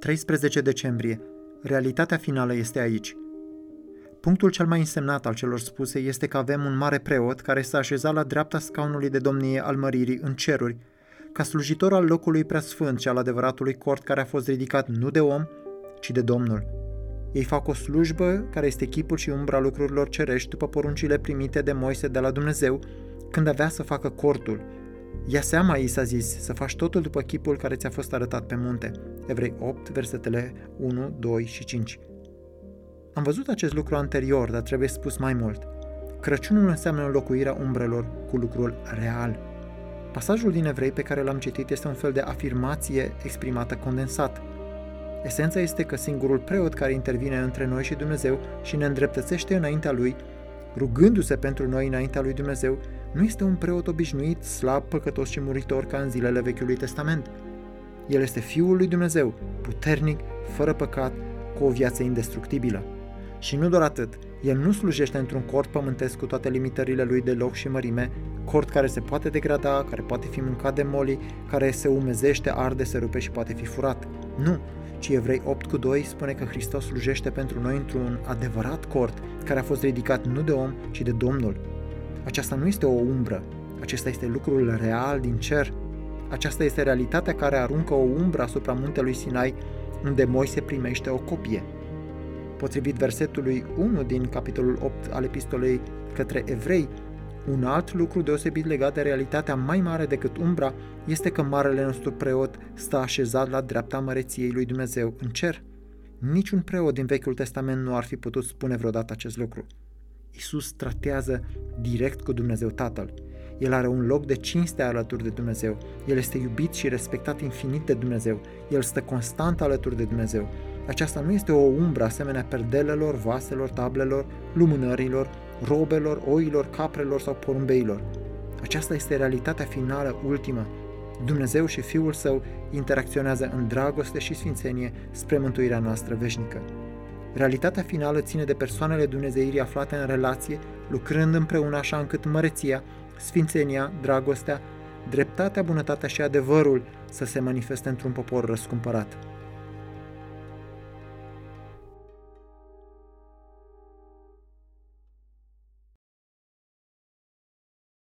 13 decembrie. Realitatea finală este aici. Punctul cel mai însemnat al celor spuse este că avem un mare preot care s-a așezat la dreapta scaunului de domnie al măririi în ceruri, ca slujitor al locului preasfânt și al adevăratului cort care a fost ridicat nu de om, ci de Domnul. Ei fac o slujbă care este chipul și umbra lucrurilor cerești după poruncile primite de Moise de la Dumnezeu când avea să facă cortul. Ia seama, i s-a zis, să faci totul după chipul care ți-a fost arătat pe munte. Evrei 8, versetele 1, 2 și 5. Am văzut acest lucru anterior, dar trebuie spus mai mult. Crăciunul înseamnă înlocuirea umbrelor cu lucrul real. Pasajul din Evrei pe care l-am citit este un fel de afirmație exprimată condensat. Esența este că singurul preot care intervine între noi și Dumnezeu și ne îndreptățește înaintea Lui, rugându-se pentru noi înaintea Lui Dumnezeu, nu este un preot obișnuit, slab, păcătos și muritor ca în zilele Vechiului Testament. El este Fiul lui Dumnezeu, puternic, fără păcat, cu o viață indestructibilă. Și nu doar atât, el nu slujește într-un cort pământesc cu toate limitările lui de loc și mărime, cort care se poate degrada, care poate fi mâncat de moli, care se umezește, arde, se rupe și poate fi furat. Nu, ci Evrei 8 cu 2 spune că Hristos slujește pentru noi într-un adevărat cort care a fost ridicat nu de om, ci de Domnul. Aceasta nu este o umbră, acesta este lucrul real din cer. Aceasta este realitatea care aruncă o umbră asupra muntelui Sinai, unde Moise primește o copie. Potrivit versetului 1 din capitolul 8 al epistolei către evrei, un alt lucru deosebit legat de realitatea mai mare decât umbra este că marele nostru preot stă așezat la dreapta măreției lui Dumnezeu în cer. Niciun preot din Vechiul Testament nu ar fi putut spune vreodată acest lucru. Isus tratează direct cu Dumnezeu Tatăl. El are un loc de cinste alături de Dumnezeu. El este iubit și respectat infinit de Dumnezeu. El stă constant alături de Dumnezeu. Aceasta nu este o umbră asemenea perdelelor, vaselor, tablelor, lumânărilor, robelor, oilor, caprelor sau porumbeilor. Aceasta este realitatea finală, ultimă. Dumnezeu și Fiul Său interacționează în dragoste și sfințenie spre mântuirea noastră veșnică. Realitatea finală ține de persoanele Dumnezeirii aflate în relație, lucrând împreună așa încât măreția, sfințenia, dragostea, dreptatea, bunătatea și adevărul să se manifeste într-un popor răscumpărat.